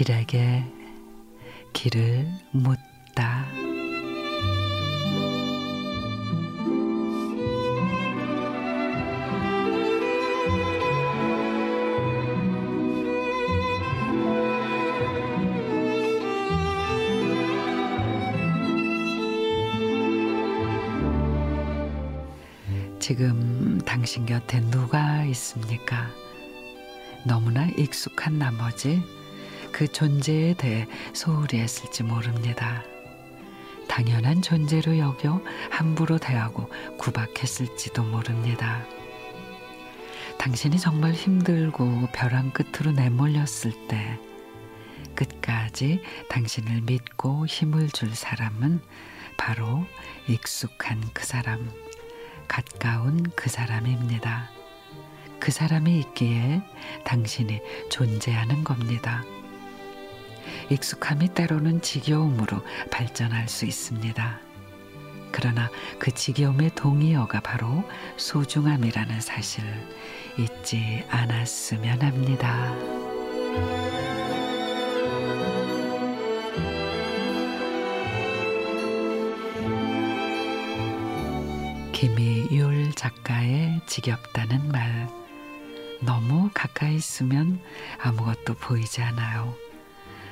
길에게 길을 묻 지금 당신 곁에 누가 있습니까? 너무나 익숙한 나머지 그 존재에 대해 소홀히 했을지 모릅니다. 당연한 존재로 여겨 함부로 대하고 구박했을지도 모릅니다. 당신이 정말 힘들고 벼랑 끝으로 내몰렸을 때 끝까지 당신을 믿고 힘을 줄 사람은 바로 익숙한 그 사람, 가까운 그 사람입니다. 그 사람이 있기에 당신이 존재하는 겁니다. 익숙함이 때로는 지겨움으로 발전할 수 있습니다. 그러나 그 지겨움의 동의어가 바로 소중함이라는 사실 잊지 않았으면 합니다. 김희율 작가의 지겹다는 말. 너무 가까이 있으면 아무것도 보이지 않아요.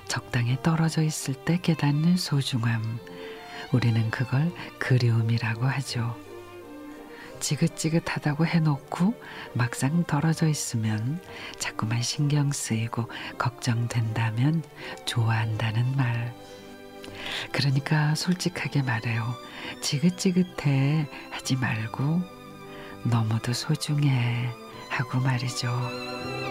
적당히 떨어져 있을 때 깨닫는 소중함. 우리는 그걸 그리움이라고 하죠. 지긋지긋하다고 해놓고 막상 떨어져 있으면 자꾸만 신경 쓰이고 걱정된다면 좋아한다는 말. 그러니까 솔직하게 말해요. 지긋지긋해 하지 말고 너무도 소중해 하고 말이죠.